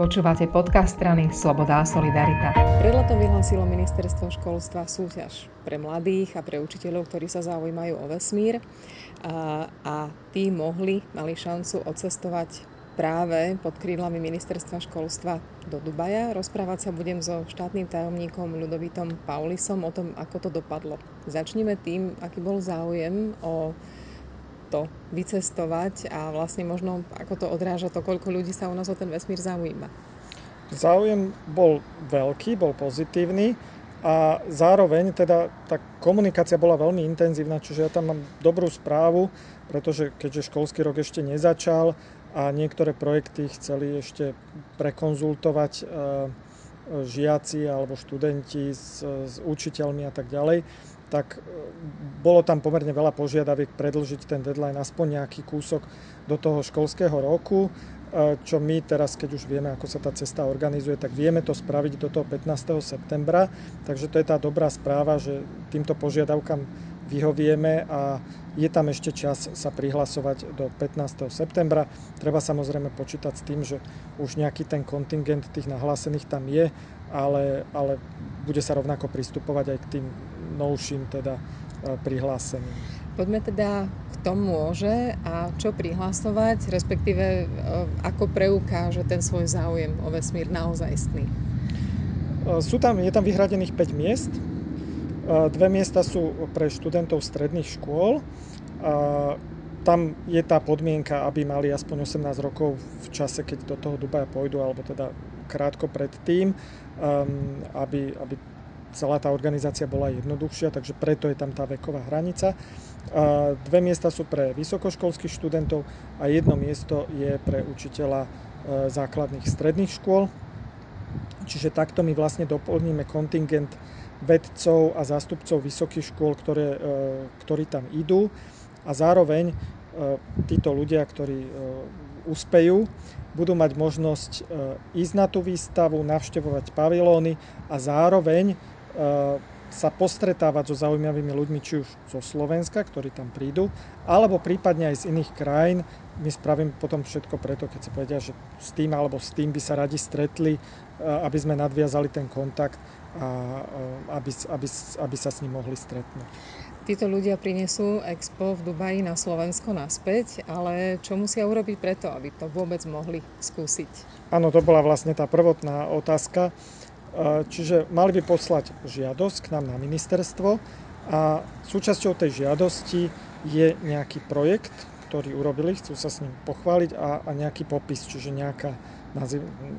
Počúvate podcast strany Sloboda a Solidarita. Pred letom vyhlásilo ministerstvo školstva súťaž pre mladých a pre učiteľov, ktorí sa zaujímajú o vesmír a, a tí mohli, mali šancu odcestovať práve pod krídlami ministerstva školstva do Dubaja. Rozprávať sa budem so štátnym tajomníkom Ľudovitom Paulisom o tom, ako to dopadlo. Začneme tým, aký bol záujem o to vycestovať a vlastne možno ako to odráža to, koľko ľudí sa u nás o ten vesmír zaujíma. Záujem bol veľký, bol pozitívny a zároveň teda tá komunikácia bola veľmi intenzívna, čiže ja tam mám dobrú správu, pretože keďže školský rok ešte nezačal a niektoré projekty chceli ešte prekonzultovať e, žiaci alebo študenti s, s učiteľmi a tak ďalej, tak e, bolo tam pomerne veľa požiadaviek predlžiť ten deadline aspoň nejaký kúsok do toho školského roku, e, čo my teraz, keď už vieme, ako sa tá cesta organizuje, tak vieme to spraviť do toho 15. septembra. Takže to je tá dobrá správa, že týmto požiadavkám vyhovieme a je tam ešte čas sa prihlasovať do 15. septembra. Treba samozrejme počítať s tým, že už nejaký ten kontingent tých nahlásených tam je, ale, ale bude sa rovnako pristupovať aj k tým novším teda e, prihlásením. Poďme teda k tomu môže a čo prihlasovať, respektíve e, ako preukáže ten svoj záujem o vesmír naozajstný. E, sú tam, je tam vyhradených 5 miest. Dve miesta sú pre študentov stredných škôl. Tam je tá podmienka, aby mali aspoň 18 rokov v čase, keď do toho Dubaja pôjdu, alebo teda krátko predtým, aby, aby celá tá organizácia bola jednoduchšia, takže preto je tam tá veková hranica. Dve miesta sú pre vysokoškolských študentov a jedno miesto je pre učiteľa e, základných stredných škôl. Čiže takto my vlastne doplníme kontingent vedcov a zástupcov vysokých škôl, ktoré, e, ktorí tam idú a zároveň e, títo ľudia, ktorí uspejú, budú mať možnosť ísť na tú výstavu, navštevovať pavilóny a zároveň sa postretávať so zaujímavými ľuďmi, či už zo Slovenska, ktorí tam prídu, alebo prípadne aj z iných krajín. My spravím potom všetko preto, keď si povedia, že s tým alebo s tým by sa radi stretli, eh, aby sme nadviazali ten kontakt a eh, aby, aby, aby sa s ním mohli stretnúť. Títo ľudia prinesú Expo v Dubaji na Slovensko naspäť, ale čo musia urobiť preto, aby to vôbec mohli skúsiť? Áno, to bola vlastne tá prvotná otázka. Čiže mali by poslať žiadosť k nám na ministerstvo a súčasťou tej žiadosti je nejaký projekt, ktorý urobili, chcú sa s ním pochváliť a, a nejaký popis, čiže nejaká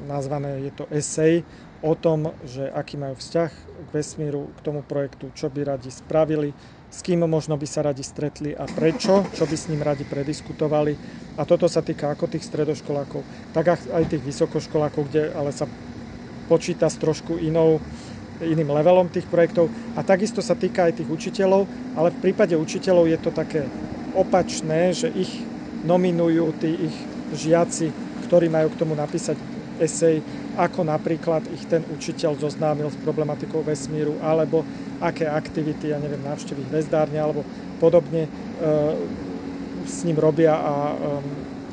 nazvané je to esej o tom, že aký majú vzťah k vesmíru, k tomu projektu, čo by radi spravili, s kým možno by sa radi stretli a prečo, čo by s ním radi prediskutovali. A toto sa týka ako tých stredoškolákov, tak aj tých vysokoškolákov, kde ale sa počíta s trošku inou, iným levelom tých projektov. A takisto sa týka aj tých učiteľov, ale v prípade učiteľov je to také opačné, že ich nominujú tí ich žiaci, ktorí majú k tomu napísať esej, ako napríklad ich ten učiteľ zoznámil s problematikou vesmíru, alebo aké aktivity, ja neviem, návštevy hvezdárne, alebo podobne e, s ním robia a e,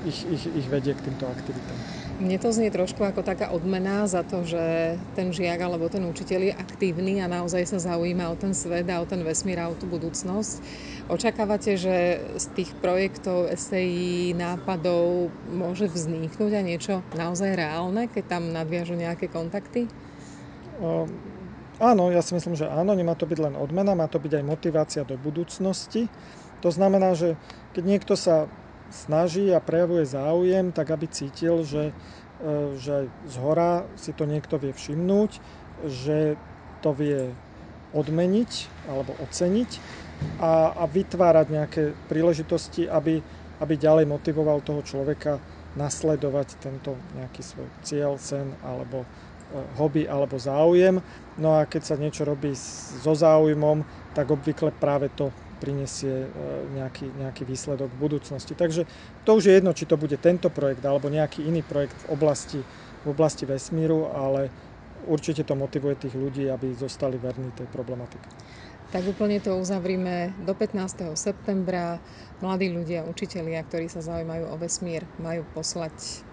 ich, ich, ich vedie k týmto aktivitám. Mne to znie trošku ako taká odmena za to, že ten žiak alebo ten učiteľ je aktívny a naozaj sa zaujíma o ten svet a o ten vesmír a o tú budúcnosť. Očakávate, že z tých projektov, esejí, nápadov môže vzniknúť a niečo naozaj reálne, keď tam nadviažu nejaké kontakty? Um, áno, ja si myslím, že áno, nemá to byť len odmena, má to byť aj motivácia do budúcnosti. To znamená, že keď niekto sa snaží a prejavuje záujem, tak aby cítil, že, e, že z hora si to niekto vie všimnúť, že to vie odmeniť alebo oceniť a, a vytvárať nejaké príležitosti, aby, aby ďalej motivoval toho človeka nasledovať tento nejaký svoj cieľ, sen alebo e, hobby alebo záujem. No a keď sa niečo robí so záujmom, tak obvykle práve to prinesie e, nejaký, nejaký výsledok v budúcnosti. Takže to už je jedno, či to bude tento projekt alebo nejaký iný projekt v oblasti, v oblasti vesmíru, ale určite to motivuje tých ľudí, aby zostali verní tej problematike. Tak úplne to uzavrime do 15. septembra. Mladí ľudia, učitelia, ktorí sa zaujímajú o vesmír, majú poslať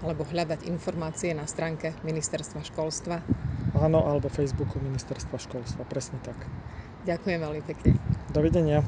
alebo hľadať informácie na stránke Ministerstva školstva. Áno, alebo Facebooku Ministerstva školstva, presne tak. Ďakujem veľmi pekne. до свидания